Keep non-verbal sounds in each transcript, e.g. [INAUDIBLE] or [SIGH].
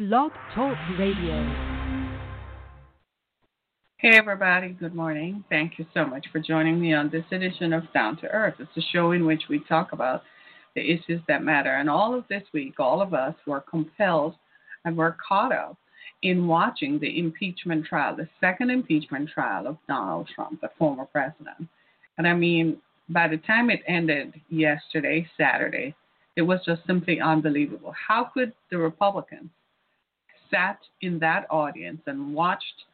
Blog Talk Radio. Hey, everybody. Good morning. Thank you so much for joining me on this edition of Down to Earth. It's a show in which we talk about the issues that matter. And all of this week, all of us were compelled and were caught up in watching the impeachment trial, the second impeachment trial of Donald Trump, the former president. And I mean, by the time it ended yesterday, Saturday, it was just simply unbelievable. How could the Republicans sat in that audience and watched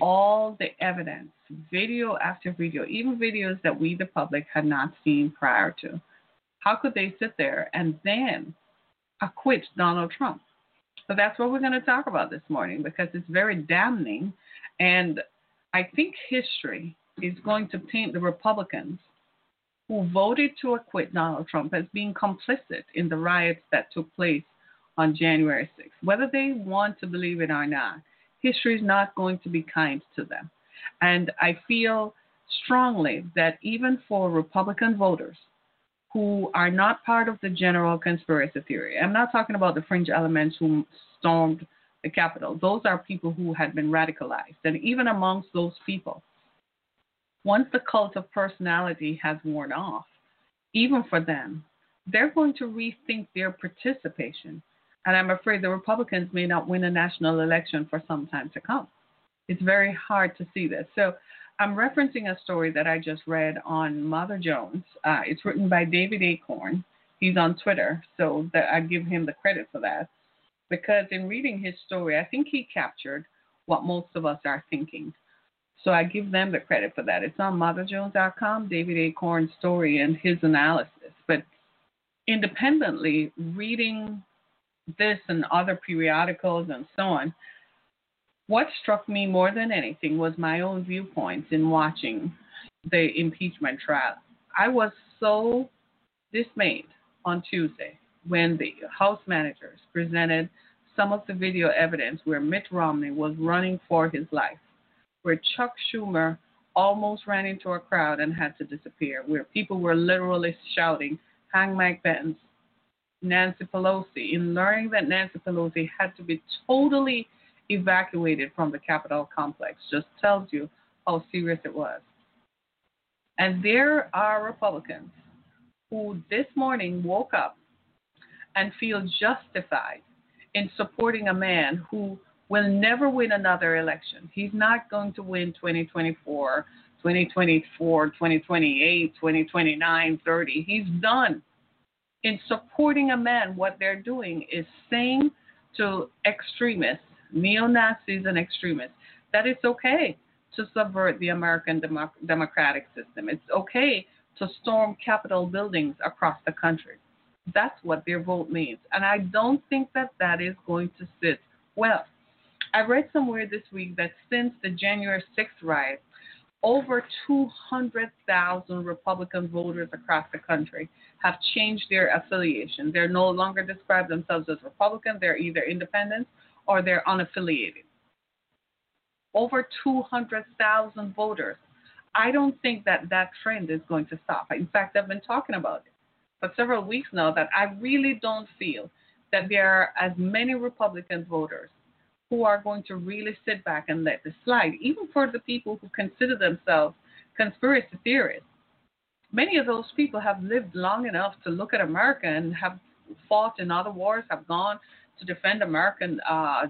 all the evidence, video after video, even videos that we, the public, had not seen prior to. How could they sit there and then acquit Donald Trump? So that's what we're going to talk about this morning because it's very damning. And I think history is going to paint the Republicans who voted to acquit Donald Trump as being complicit in the riots that took place on January 6th. Whether they want to believe it or not, history is not going to be kind to them. And I feel strongly that even for Republican voters who are not part of the general conspiracy theory, I'm not talking about the fringe elements who stormed the Capitol. Those are people who had been radicalized. And even amongst those people, once the cult of personality has worn off, even for them, they're going to rethink their participation and I'm afraid the Republicans may not win a national election for some time to come. It's very hard to see this. So I'm referencing a story that I just read on Mother Jones. Uh, it's written by David Acorn. He's on Twitter, so that I give him the credit for that. Because in reading his story, I think he captured what most of us are thinking. So I give them the credit for that. It's on motherjones.com, David Acorn's story and his analysis. But independently, reading this and other periodicals and so on, what struck me more than anything was my own viewpoints in watching the impeachment trial. I was so dismayed on Tuesday when the House managers presented some of the video evidence where Mitt Romney was running for his life, where Chuck Schumer almost ran into a crowd and had to disappear, where people were literally shouting, Hang Mike Pence, Nancy Pelosi in learning that Nancy Pelosi had to be totally evacuated from the Capitol complex just tells you how serious it was. And there are Republicans who this morning woke up and feel justified in supporting a man who will never win another election. He's not going to win 2024, 2024, 2028, 2029, 30. He's done in supporting a man, what they're doing is saying to extremists, neo Nazis, and extremists that it's okay to subvert the American democ- democratic system. It's okay to storm Capitol buildings across the country. That's what their vote means. And I don't think that that is going to sit well. I read somewhere this week that since the January 6th riot, over 200,000 Republican voters across the country have changed their affiliation. They're no longer describe themselves as Republican, they're either independents or they're unaffiliated. Over 200,000 voters. I don't think that that trend is going to stop. In fact, I've been talking about it for several weeks now that I really don't feel that there are as many Republican voters who are going to really sit back and let this slide, even for the people who consider themselves conspiracy theorists. Many of those people have lived long enough to look at America and have fought in other wars, have gone to defend American uh,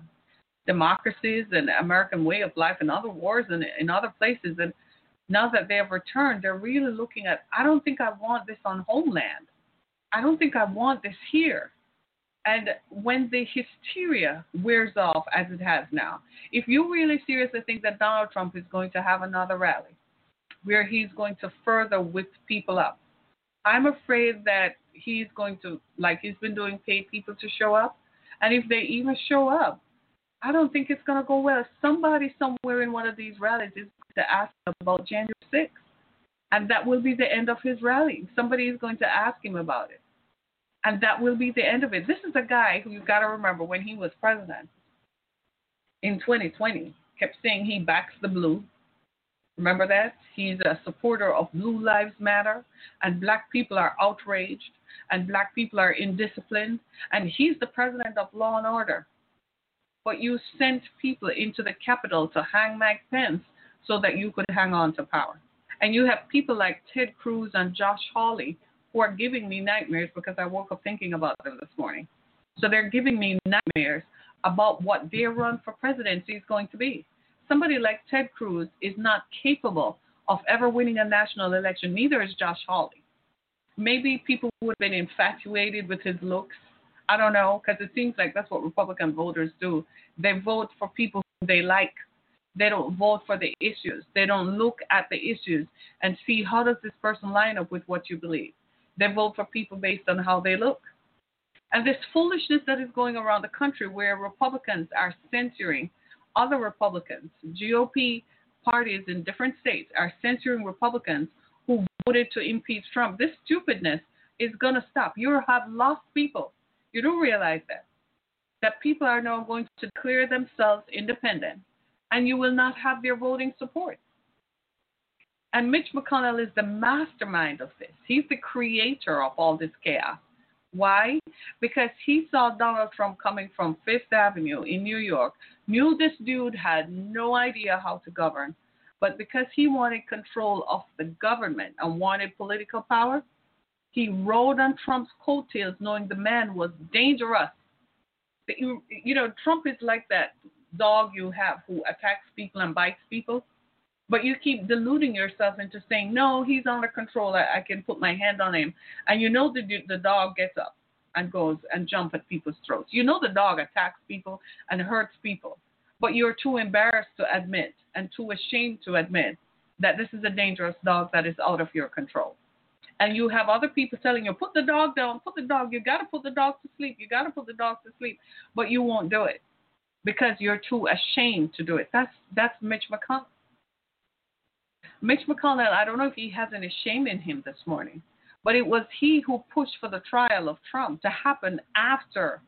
democracies and American way of life in other wars and in other places. And now that they have returned, they're really looking at, I don't think I want this on homeland. I don't think I want this here. And when the hysteria wears off, as it has now, if you really seriously think that Donald Trump is going to have another rally where he's going to further whip people up, I'm afraid that he's going to, like he's been doing, pay people to show up. And if they even show up, I don't think it's going to go well. Somebody somewhere in one of these rallies is going to ask about January 6th. And that will be the end of his rally. Somebody is going to ask him about it. And that will be the end of it. This is a guy who you've got to remember when he was president in 2020 kept saying he backs the blue. Remember that? He's a supporter of Blue Lives Matter, and black people are outraged, and black people are indisciplined, and he's the president of law and order. But you sent people into the Capitol to hang Mike Pence so that you could hang on to power. And you have people like Ted Cruz and Josh Hawley who are giving me nightmares because I woke up thinking about them this morning. So they're giving me nightmares about what their run for presidency is going to be. Somebody like Ted Cruz is not capable of ever winning a national election, neither is Josh Hawley. Maybe people would have been infatuated with his looks. I don't know, because it seems like that's what Republican voters do. They vote for people who they like. They don't vote for the issues. They don't look at the issues and see how does this person line up with what you believe. They vote for people based on how they look. And this foolishness that is going around the country where Republicans are censoring other Republicans, GOP parties in different states are censoring Republicans who voted to impeach Trump. This stupidness is going to stop. You have lost people. You don't realize that. That people are now going to declare themselves independent, and you will not have their voting support. And Mitch McConnell is the mastermind of this. He's the creator of all this chaos. Why? Because he saw Donald Trump coming from Fifth Avenue in New York, knew this dude had no idea how to govern, but because he wanted control of the government and wanted political power, he rode on Trump's coattails knowing the man was dangerous. You, know, Trump is like that dog you have who attacks people and bites people. But you keep deluding yourself into saying, no, he's under control. I, I can put my hand on him. And you know the, the dog gets up and goes and jump at people's throats. You know the dog attacks people and hurts people. But you're too embarrassed to admit and too ashamed to admit that this is a dangerous dog that is out of your control. And you have other people telling you, put the dog down, put the dog, you got to put the dog to sleep, you got to put the dog to sleep. But you won't do it because you're too ashamed to do it. That's, that's Mitch McConnell. Mitch McConnell, I don't know if he has any shame in him this morning, but it was he who pushed for the trial of Trump to happen after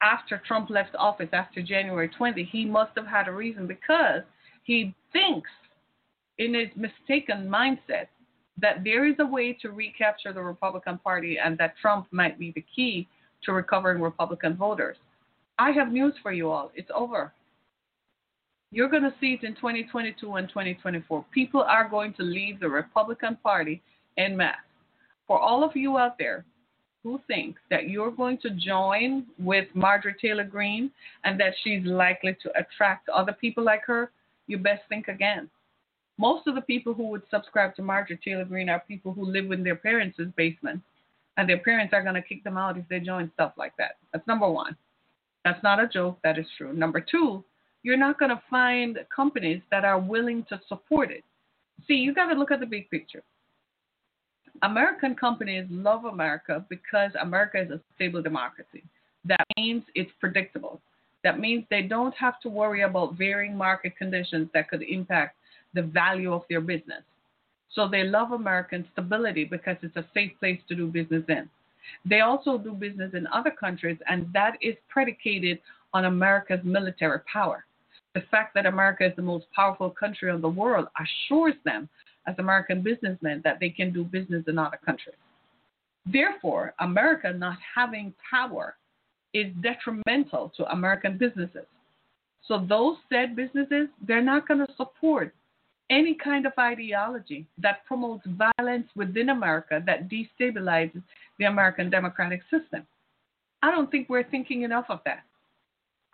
after Trump left office after January 20. He must have had a reason because he thinks in his mistaken mindset that there is a way to recapture the Republican Party and that Trump might be the key to recovering Republican voters. I have news for you all. It's over. You're going to see it in 2022 and 2024. People are going to leave the Republican Party en masse. For all of you out there who think that you're going to join with Marjorie Taylor Greene and that she's likely to attract other people like her, you best think again. Most of the people who would subscribe to Marjorie Taylor Greene are people who live in their parents' basement, and their parents are going to kick them out if they join stuff like that. That's number one. That's not a joke, that is true. Number two, you're not going to find companies that are willing to support it. See, you got to look at the big picture. American companies love America because America is a stable democracy. That means it's predictable. That means they don't have to worry about varying market conditions that could impact the value of their business. So they love American stability because it's a safe place to do business in. They also do business in other countries, and that is predicated on America's military power. The fact that America is the most powerful country in the world assures them, as American businessmen, that they can do business in other countries. Therefore, America not having power is detrimental to American businesses. So those said businesses, they're not going to support any kind of ideology that promotes violence within America that destabilizes the American democratic system. I don't think we're thinking enough of that.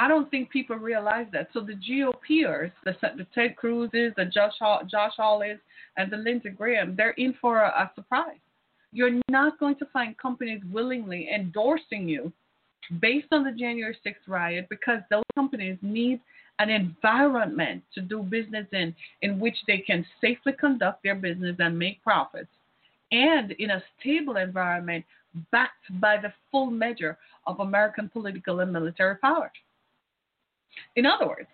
I don't think people realize that. So the GOPers, the, the Ted Cruzes, the Josh, Josh Hawleys, and the Lindsey Graham, they're in for a, a surprise. You're not going to find companies willingly endorsing you based on the January 6th riot because those companies need an environment to do business in in which they can safely conduct their business and make profits and in a stable environment backed by the full measure of American political and military power. In other words,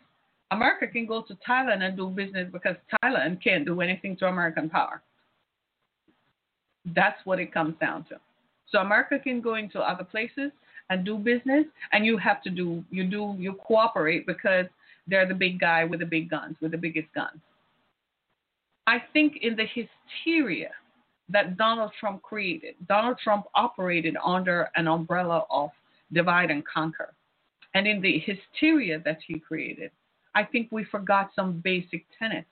America can go to Thailand and do business because Thailand can't do anything to American power. That's what it comes down to. So America can go into other places and do business, and you have to do you do you cooperate because they're the big guy with the big guns, with the biggest guns. I think in the hysteria that Donald Trump created, Donald Trump operated under an umbrella of divide and conquer. And in the hysteria that he created, I think we forgot some basic tenets.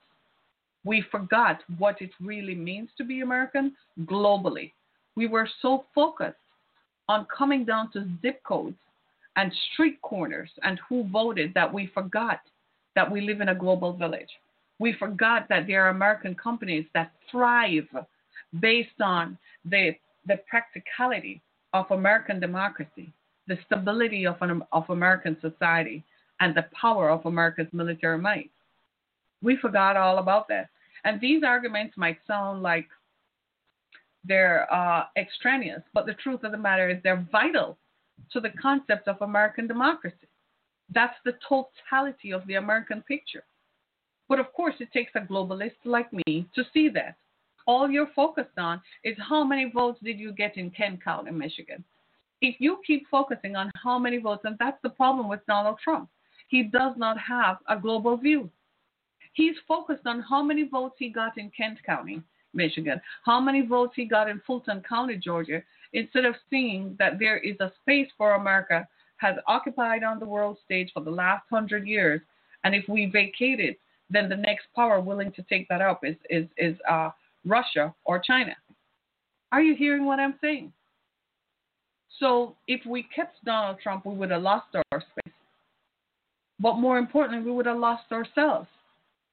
We forgot what it really means to be American globally. We were so focused on coming down to zip codes and street corners and who voted that we forgot that we live in a global village. We forgot that there are American companies that thrive based on the, the practicality of American democracy, the stability of, an, of American society, and the power of America's military might. We forgot all about that. And these arguments might sound like they're uh, extraneous, but the truth of the matter is they're vital to the concept of American democracy. That's the totality of the American picture. But of course, it takes a globalist like me to see that. All you're focused on is how many votes did you get in Kent County, Michigan. If you keep focusing on how many votes, and that's the problem with Donald Trump, he does not have a global view. He's focused on how many votes he got in Kent County, Michigan, how many votes he got in Fulton County, Georgia, instead of seeing that there is a space for America has occupied on the world stage for the last hundred years, and if we vacate it, then the next power willing to take that up is is is uh, Russia or China. Are you hearing what I'm saying? So if we kept Donald Trump, we would have lost our space. But more importantly, we would have lost ourselves.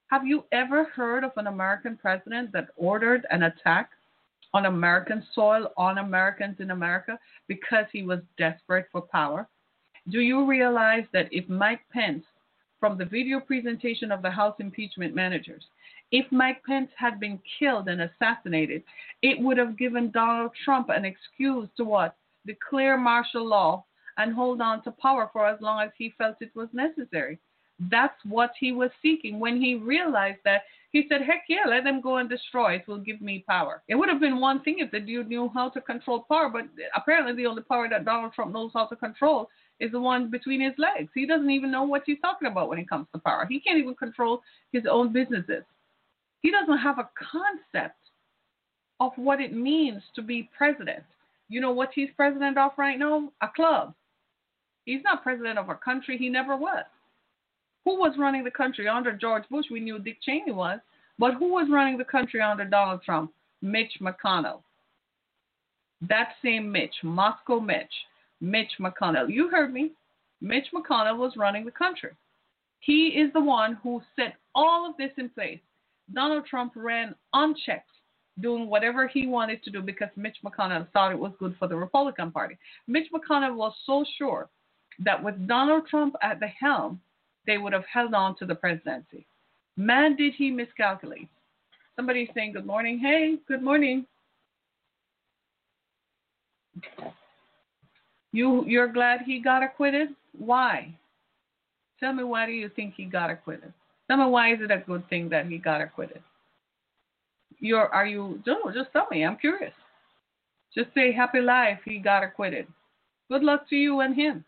Have you ever heard of an American president that ordered an attack on American soil, on Americans in America, because he was desperate for power? Do you realize that if Mike Pence, from the video presentation of the House impeachment managers, if Mike Pence had been killed and assassinated, it would have given Donald Trump an excuse to what? Declare martial law and hold on to power for as long as he felt it was necessary. That's what he was seeking when he realized that he said, heck yeah, let them go and destroy it will give me power. It would have been one thing if the dude knew how to control power, but apparently the only power that Donald Trump knows how to control is the one between his legs. He doesn't even know what he's talking about when it comes to power. He can't even control his own businesses. He doesn't have a concept of what it means to be president. You know what he's president of right now? A club. He's not president of a country. He never was. Who was running the country under George Bush? We knew Dick Cheney was. But who was running the country under Donald Trump? Mitch McConnell. That same Mitch, Moscow Mitch, Mitch McConnell. You heard me. Mitch McConnell was running the country. He is the one who set all of this in place. Donald Trump ran unchecked, doing whatever he wanted to do because Mitch McConnell thought it was good for the Republican Party. Mitch McConnell was so sure that with Donald Trump at the helm, they would have held on to the presidency. Man, did he miscalculate. Somebody's saying good morning. Hey, good morning. You you're glad he got acquitted? Why? Tell me why do you think he got acquitted? Tell me why is it a good thing that he got acquitted? You're are you no, just tell me. I'm curious. Just say happy life he got acquitted. Good luck to you and him.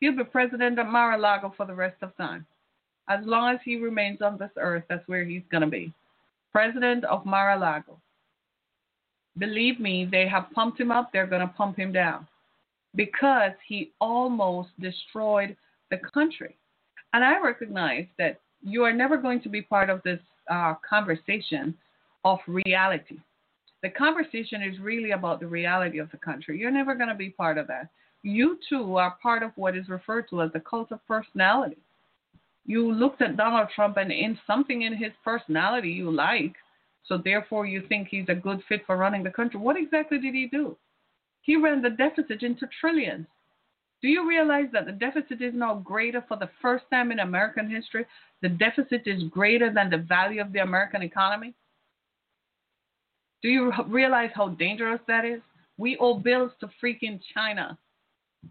He'll be president of Mar-a-Lago for the rest of time. As long as he remains on this earth, that's where he's going to be. President of Mar-a-Lago. Believe me, they have pumped him up. They're going to pump him down because he almost destroyed the country. And I recognize that you are never going to be part of this uh, conversation of reality. The conversation is really about the reality of the country. You're never going to be part of that. You too are part of what is referred to as the cult of personality. You looked at Donald Trump and in something in his personality you like, so therefore you think he's a good fit for running the country. What exactly did he do? He ran the deficit into trillions. Do you realize that the deficit is now greater for the first time in American history? The deficit is greater than the value of the American economy? Do you realize how dangerous that is? We owe bills to freaking China.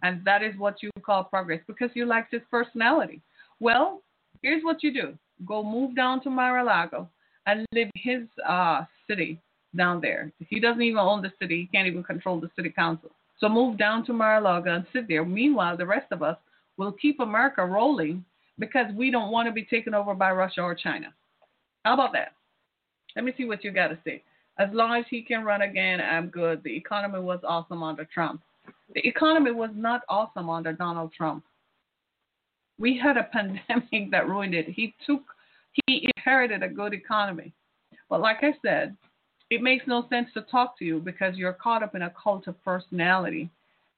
And that is what you call progress because you like his personality. Well, here's what you do go move down to Mar-a-Lago and live his uh, city down there. He doesn't even own the city, he can't even control the city council. So move down to Mar-a-Lago and sit there. Meanwhile, the rest of us will keep America rolling because we don't want to be taken over by Russia or China. How about that? Let me see what you got to say. As long as he can run again, I'm good. The economy was awesome under Trump. The economy was not awesome under Donald Trump. We had a [LAUGHS] pandemic that ruined it. He took, he inherited a good economy. But like I said, it makes no sense to talk to you because you're caught up in a cult of personality.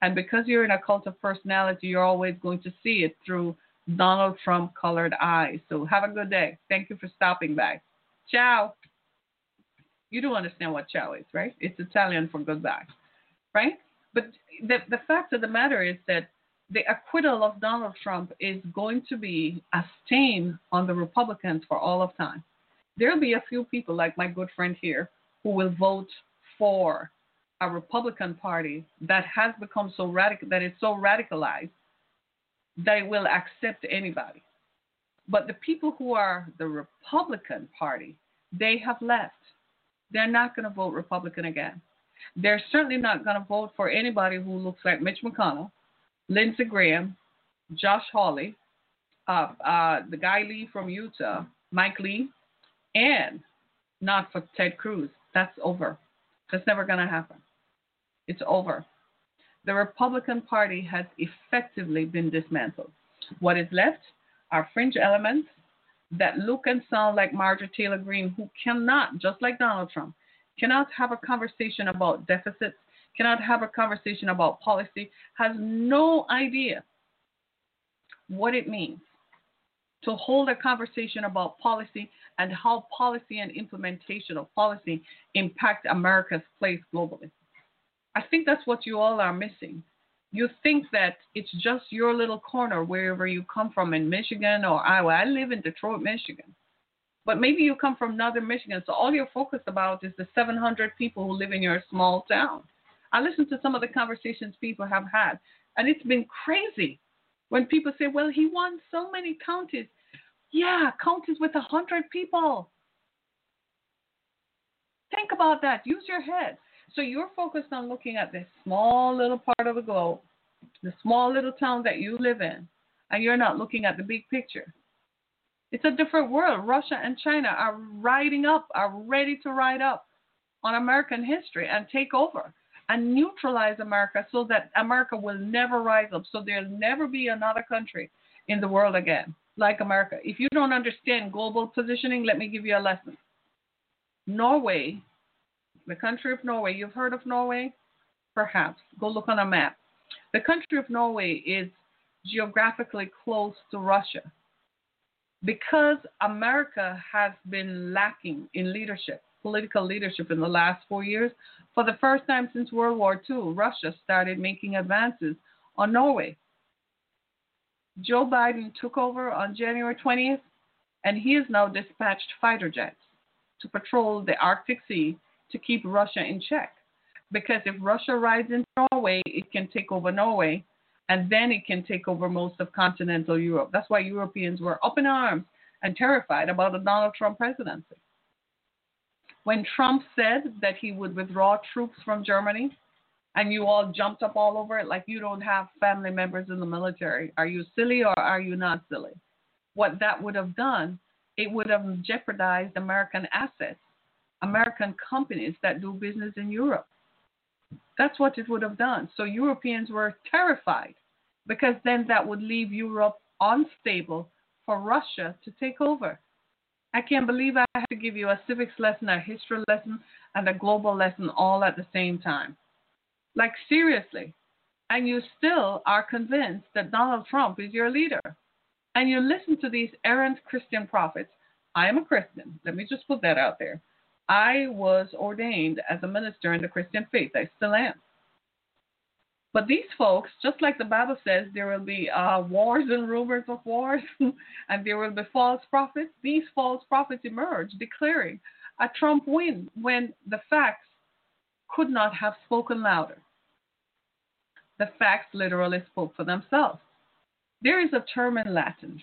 And because you're in a cult of personality, you're always going to see it through Donald Trump colored eyes. So have a good day. Thank you for stopping by. Ciao. You do understand what ciao is, right? It's Italian for goodbye, right? But the, the fact of the matter is that the acquittal of Donald Trump is going to be a stain on the Republicans for all of time. There'll be a few people, like my good friend here, who will vote for a Republican Party that has become so radical, that is so radicalized that it will accept anybody. But the people who are the Republican Party, they have left. They're not going to vote Republican again. They're certainly not going to vote for anybody who looks like Mitch McConnell, Lindsey Graham, Josh Hawley, uh, uh, the guy Lee from Utah, Mike Lee, and not for Ted Cruz. That's over. That's never going to happen. It's over the Republican Party has effectively been dismantled. What is left are fringe elements that look and sound like Marjorie Taylor Greene, who cannot, just like Donald Trump, cannot have a conversation about deficits, cannot have a conversation about policy, has no idea what it means to hold a conversation about policy and how policy and implementation of policy impact America's place globally. I think that's what you all are missing. You think that it's just your little corner wherever you come from in Michigan or Iowa. I live in Detroit, Michigan. But maybe you come from northern Michigan, so all you're focused about is the 700 people who live in your small town. I listen to some of the conversations people have had, and it's been crazy when people say, well, he won so many counties. Yeah, counties with 100 people. Think about that. Use your head. So you're focused on looking at this small little part of the globe, the small little town that you live in, and you're not looking at the big picture. It's a different world. Russia and China are riding up, are ready to ride up on American history and take over and neutralize America so that America will never rise up. So there'll never be another country in the world again like America. If you don't understand global positioning, let me give you a lesson. Norway the country of Norway. You've heard of Norway? Perhaps. Go look on a map. The country of Norway is geographically close to Russia. Because America has been lacking in leadership, political leadership in the last four years, for the first time since World War II, Russia started making advances on Norway. Joe Biden took over on January 20th, and he has now dispatched fighter jets to patrol the Arctic Sea to keep Russia in check. Because if Russia rides in Norway, it can take over Norway, and then it can take over most of continental Europe. That's why Europeans were up in arms and terrified about the Donald Trump presidency. When Trump said that he would withdraw troops from Germany, and you all jumped up all over it like you don't have family members in the military. Are you silly or are you not silly? What that would have done, it would have jeopardized American assets American companies that do business in Europe. That's what it would have done. So Europeans were terrified because then that would leave Europe unstable for Russia to take over. I can't believe I have to give you a civics lesson, a history lesson, and a global lesson all at the same time. Like, seriously. And you still are convinced that Donald Trump is your leader. And you listen to these errant Christian prophets. I am a Christian. Let me just put that out there. I was ordained as a minister in the Christian faith. I still am. But these folks, just like the Bible says, there will be uh, wars and rumors of wars, [LAUGHS] and there will be false prophets. These false prophets emerge declaring a Trump win when the facts could not have spoken louder. The facts literally spoke for themselves. There is a term in Latin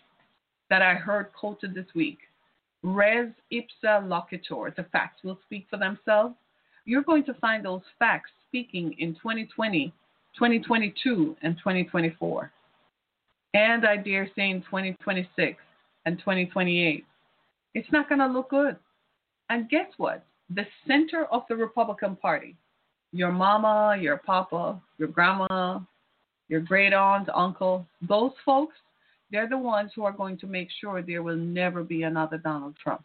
that I heard quoted this week res ipsa loquitur. The facts will speak for themselves. You're going to find those facts speaking in 2020, 2022, and 2024. And I dare say in 2026 and 2028. It's not going to look good. And guess what? The center of the Republican Party, your mama, your papa, your grandma, your great aunt, uncle, those folks, they're the ones who are going to make sure there will never be another Donald Trump.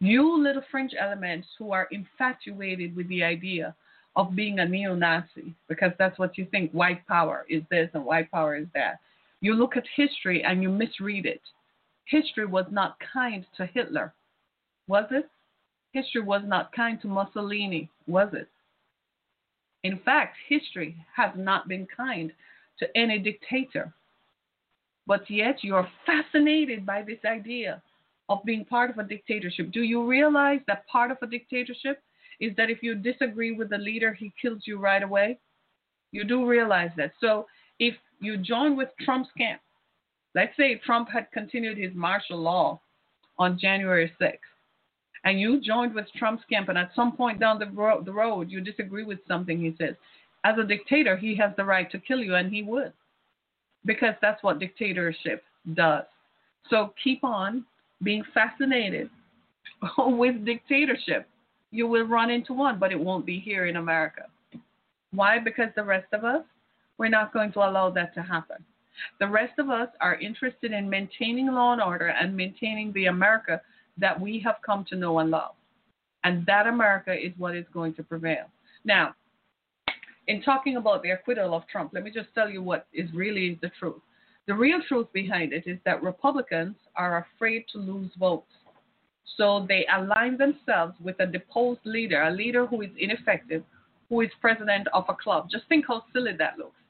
You little fringe elements who are infatuated with the idea of being a neo Nazi, because that's what you think white power is this and white power is that. You look at history and you misread it. History was not kind to Hitler, was it? History was not kind to Mussolini, was it? In fact, history has not been kind to any dictator. But yet you're fascinated by this idea of being part of a dictatorship. Do you realize that part of a dictatorship is that if you disagree with the leader, he kills you right away? You do realize that. So if you join with Trump's camp, let's say Trump had continued his martial law on January 6th, and you joined with Trump's camp, and at some point down the, ro- the road you disagree with something he says, as a dictator, he has the right to kill you, and he would, because that's what dictatorship does. So keep on being fascinated [LAUGHS] with dictatorship. You will run into one, but it won't be here in America. Why? Because the rest of us, we're not going to allow that to happen. The rest of us are interested in maintaining law and order and maintaining the America that we have come to know and love. And that America is what is going to prevail. Now, in talking about the acquittal of Trump, let me just tell you what is really the truth. The real truth behind it is that Republicans are afraid to lose votes. So they align themselves with a deposed leader, a leader who is ineffective, who is president of a club. Just think how silly that looks.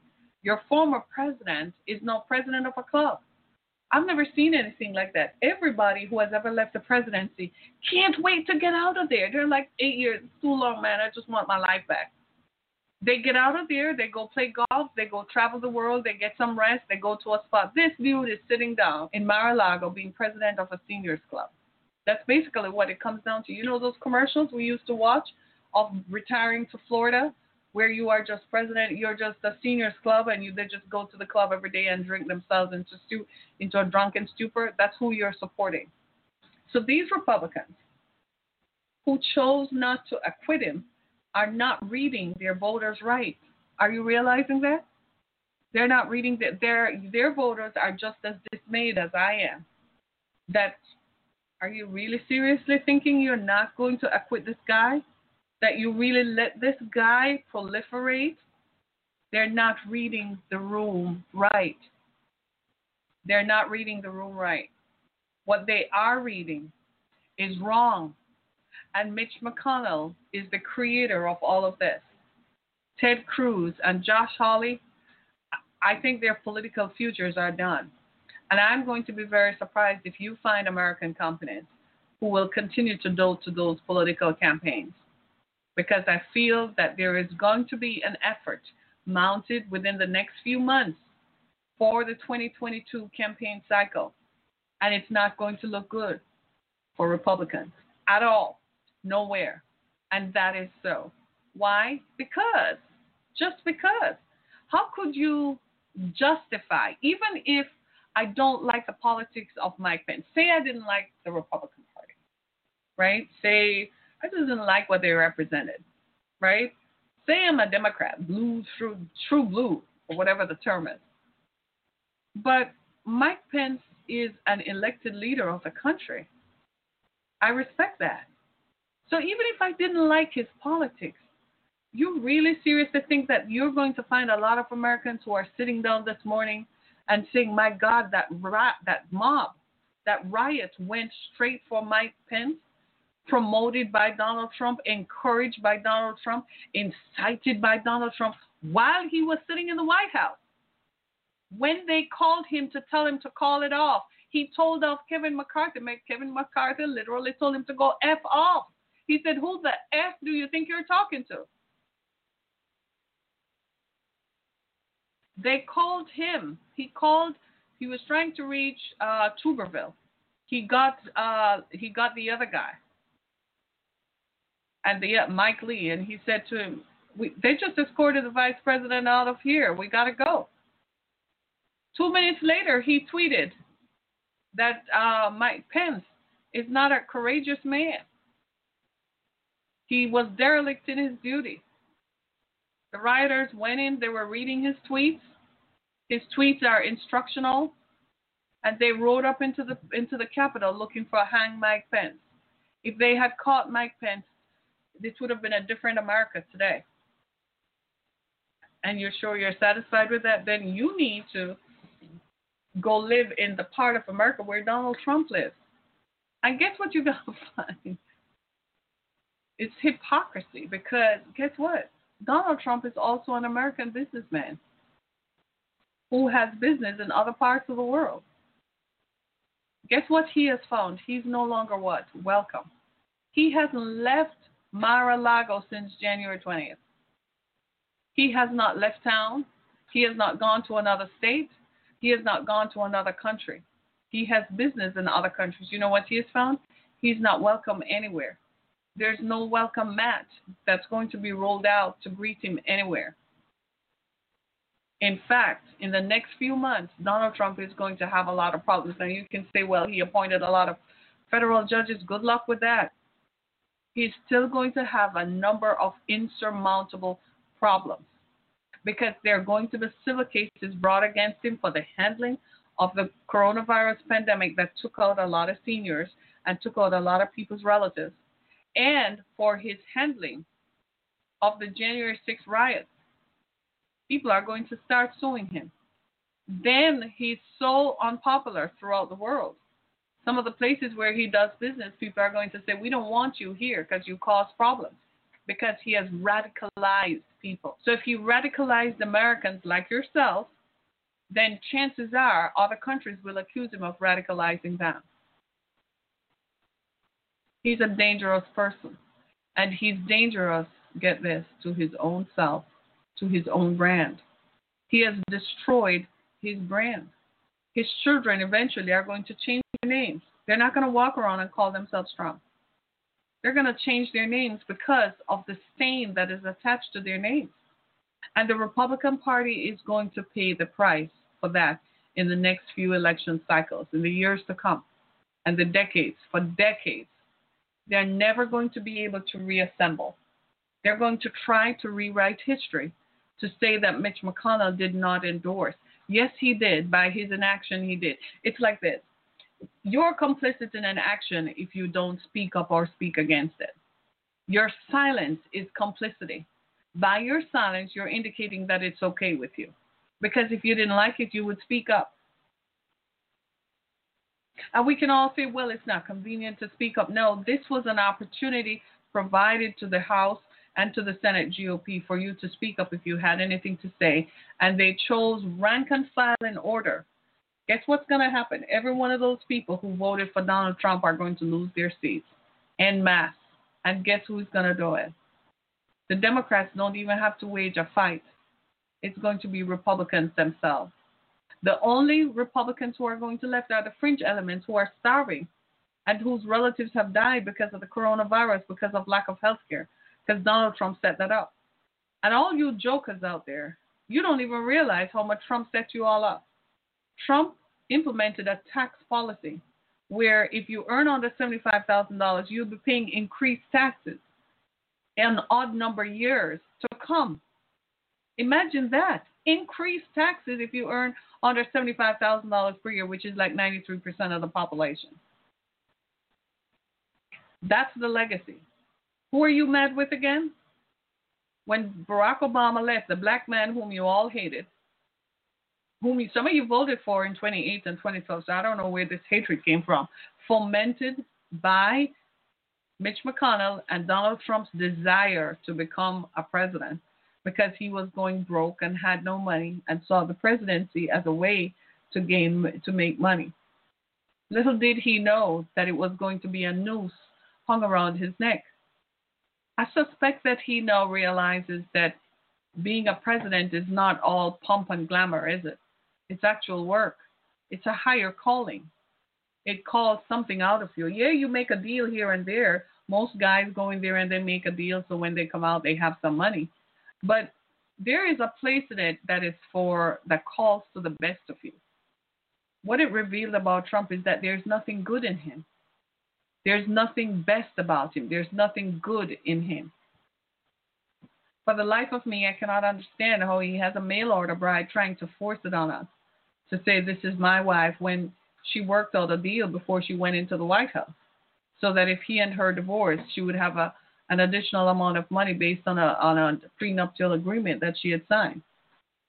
Your former president is now president of a club. I've never seen anything like that. Everybody who has ever left the presidency can't wait to get out of there. They're like, eight years, too long, man. I just want my life back. They get out of there, they go play golf, they go travel the world, they get some rest, they go to a spot. This dude is sitting down in Mar-a-Lago being president of a seniors club. That's basically what it comes down to. You know those commercials we used to watch of retiring to Florida? where you are just president, you're just a seniors club, and you they just go to the club every day and drink themselves into stu- into a drunken stupor. That's who you're supporting. So these Republicans who chose not to acquit him are not reading their voters rights. Are you realizing that? They're not reading that their their voters are just as dismayed as I am. That are you really seriously thinking you're not going to acquit this guy? that you really let this guy proliferate, they're not reading the room right. They're not reading the room right. What they are reading is wrong. And Mitch McConnell is the creator of all of this. Ted Cruz and Josh Hawley, I think their political futures are done. And I'm going to be very surprised if you find American companies who will continue to dote to those political campaigns because I feel that there is going to be an effort mounted within the next few months for the 2022 campaign cycle. And it's not going to look good for Republicans at all, nowhere. And that is so. Why? Because, just because. How could you justify, even if I don't like the politics of Mike Pence, say I didn't like the Republican Party, right? Say I just didn't like what they represented, right? Say I'm a Democrat, blue, true, true blue, or whatever the term is. But Mike Pence is an elected leader of the country. I respect that. So even if I didn't like his politics, you really seriously think that you're going to find a lot of Americans who are sitting down this morning and saying, "My God, that that mob, that riot went straight for Mike Pence"? promoted by Donald Trump, encouraged by Donald Trump, incited by Donald Trump while he was sitting in the White House. When they called him to tell him to call it off, he told off Kevin McCarthy. Kevin McCarthy literally told him to go F off. He said, Who the F do you think you're talking to? They called him. He called, he was trying to reach uh, Tuberville. He got, uh, he got the other guy. And the uh, Mike Lee, and he said to him, we, they just escorted the vice president out of here. We got to go. Two minutes later, he tweeted that uh, Mike Pence is not a courageous man. He was derelict in his duty. The rioters went in, they were reading his tweets. His tweets are instructional, and they rode up into the into the Capitol looking for hang Mike Pence. If they had caught Mike Pence, this would have been a different America today. And you're sure you're satisfied with that? Then you need to go live in the part of America where Donald Trump lives. And guess what you're [LAUGHS] to find? It's hypocrisy because guess what? Donald Trump is also an American businessman who has business in other parts of the world. Guess what he has found? He's no longer what? Welcome. He hasn't left Mar-a-Lago since January 20th. He has not left town. He has not gone to another state. He has not gone to another country. He has business in other countries. You know what he has found? He's not welcome anywhere. There's no welcome mat that's going to be rolled out to greet him anywhere. In fact, in the next few months, Donald Trump is going to have a lot of problems. Now, you can say, well, he appointed a lot of federal judges. Good luck with that. He's still going to have a number of insurmountable problems because there are going to be civil cases brought against him for the handling of the coronavirus pandemic that took out a lot of seniors and took out a lot of people's relatives, and for his handling of the January 6th riots. People are going to start suing him. Then he's so unpopular throughout the world. Some of the places where he does business, people are going to say, We don't want you here because you cause problems because he has radicalized people. So if he radicalized Americans like yourself, then chances are other countries will accuse him of radicalizing them. He's a dangerous person. And he's dangerous, get this, to his own self, to his own brand. He has destroyed his brand. His children eventually are going to change their names. They're not going to walk around and call themselves Trump. They're going to change their names because of the stain that is attached to their names. And the Republican Party is going to pay the price for that in the next few election cycles, in the years to come, and the decades, for decades. They're never going to be able to reassemble. They're going to try to rewrite history to say that Mitch McConnell did not endorse. Yes, he did. By his inaction, he did. It's like this you're complicit in an action if you don't speak up or speak against it. Your silence is complicity. By your silence, you're indicating that it's okay with you. Because if you didn't like it, you would speak up. And we can all say, well, it's not convenient to speak up. No, this was an opportunity provided to the House and to the Senate GOP for you to speak up if you had anything to say. And they chose rank and file in order guess what's going to happen? Every one of those people who voted for Donald Trump are going to lose their seats en masse. And guess who's going to do it? The Democrats don't even have to wage a fight. It's going to be Republicans themselves. The only Republicans who are going to left are the fringe elements who are starving and whose relatives have died because of the coronavirus, because of lack of health care, because Donald Trump set that up. And all you jokers out there, you don't even realize how much Trump set you all up. Trump implemented a tax policy where if you earn under $75,000, you'll be paying increased taxes in odd number years to come. Imagine that. Increased taxes if you earn under $75,000 per year, which is like 93% of the population. That's the legacy. Who are you mad with again? When Barack Obama left, the black man whom you all hated, whom you, some of you voted for in 2008 and 2012, so I don't know where this hatred came from, fomented by Mitch McConnell and Donald Trump's desire to become a president because he was going broke and had no money and saw the presidency as a way to gain to make money. Little did he know that it was going to be a noose hung around his neck. I suspect that he now realizes that being a president is not all pomp and glamour, is it? It's actual work. It's a higher calling. It calls something out of you. Yeah, you make a deal here and there. Most guys go in there and they make a deal so when they come out they have some money. But there is a place in it that is for that calls to the best of you. What it revealed about Trump is that there's nothing good in him. There's nothing best about him. There's nothing good in him. For the life of me, I cannot understand how he has a mail order bride trying to force it on us to say this is my wife when she worked out a deal before she went into the White House. So that if he and her divorced, she would have a an additional amount of money based on a on a prenuptial agreement that she had signed.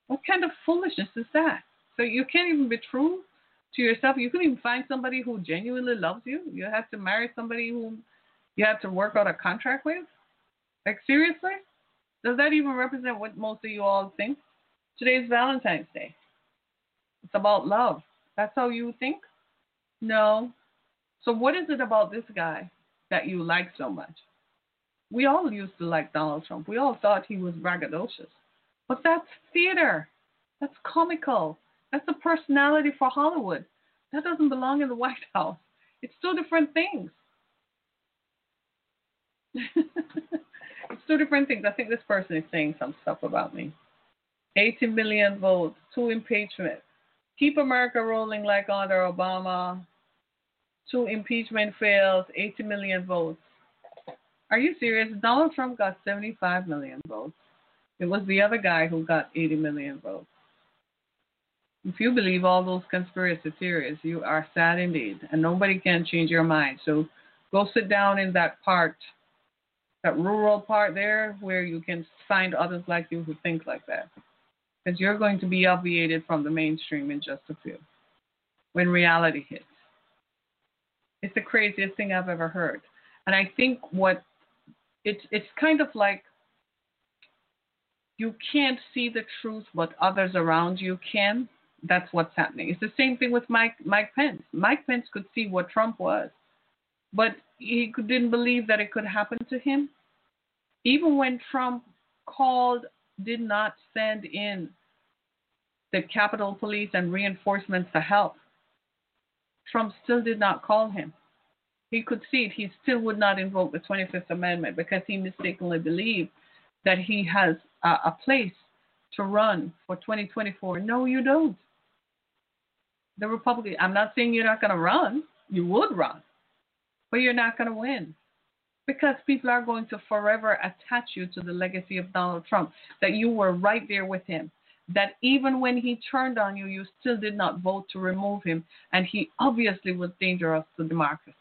What kind of foolishness is that? So you can't even be true to yourself. You can even find somebody who genuinely loves you. You have to marry somebody who you have to work out a contract with. Like seriously? Does that even represent what most of you all think? Today's Valentine's Day. It's about love. That's how you think? No. So, what is it about this guy that you like so much? We all used to like Donald Trump. We all thought he was braggadocious. But that's theater. That's comical. That's a personality for Hollywood. That doesn't belong in the White House. It's two different things. [LAUGHS] it's two different things. I think this person is saying some stuff about me. 80 million votes, two impeachment. Keep America rolling like under Obama. Two impeachment fails, 80 million votes. Are you serious? Donald Trump got 75 million votes. It was the other guy who got 80 million votes. If you believe all those conspiracy theories, you are sad indeed, and nobody can change your mind. So go sit down in that part that rural part there where you can find others like you who think like that. Because you're going to be obviated from the mainstream in just a few when reality hits. It's the craziest thing I've ever heard. And I think what it's it's kind of like you can't see the truth, but others around you can. That's what's happening. It's the same thing with Mike Mike Pence. Mike Pence could see what Trump was, but he didn't believe that it could happen to him. Even when Trump called, did not send in the Capitol Police and reinforcements to help, Trump still did not call him. He could see it. He still would not invoke the 25th Amendment because he mistakenly believed that he has a, a place to run for 2024. No, you don't. The Republican, I'm not saying you're not going to run. You would run but you're not going to win because people are going to forever attach you to the legacy of Donald Trump, that you were right there with him, that even when he turned on you, you still did not vote to remove him, and he obviously was dangerous to democracy.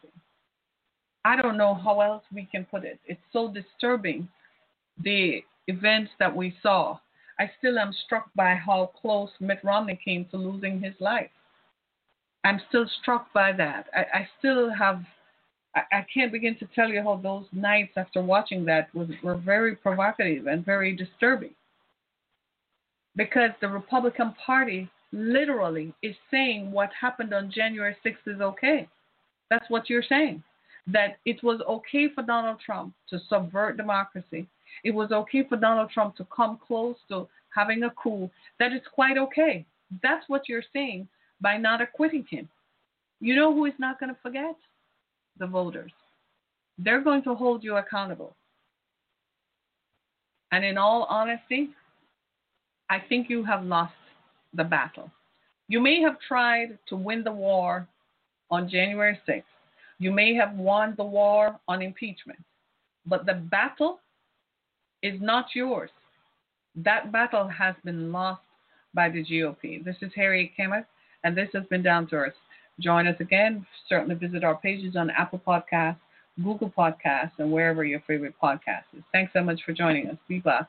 I don't know how else we can put it. It's so disturbing, the events that we saw. I still am struck by how close Mitt Romney came to losing his life. I'm still struck by that. I, I still have I, I can't begin to tell you how those nights after watching that was were very provocative and very disturbing. Because the Republican Party literally is saying what happened on January 6th is okay. That's what you're saying. That it was okay for Donald Trump to subvert democracy. It was okay for Donald Trump to come close to having a coup. That it's quite okay. That's what you're saying by not acquitting him. You know who is not going to forget? the voters. They're going to hold you accountable. And in all honesty, I think you have lost the battle. You may have tried to win the war on January 6th. You may have won the war on impeachment. But the battle is not yours. That battle has been lost by the GOP. This is Harriet Kemeth, and this has been Down to Earth. Join us again. Certainly visit our pages on Apple Podcasts, Google Podcasts, and wherever your favorite podcast is. Thanks so much for joining us. Be blessed.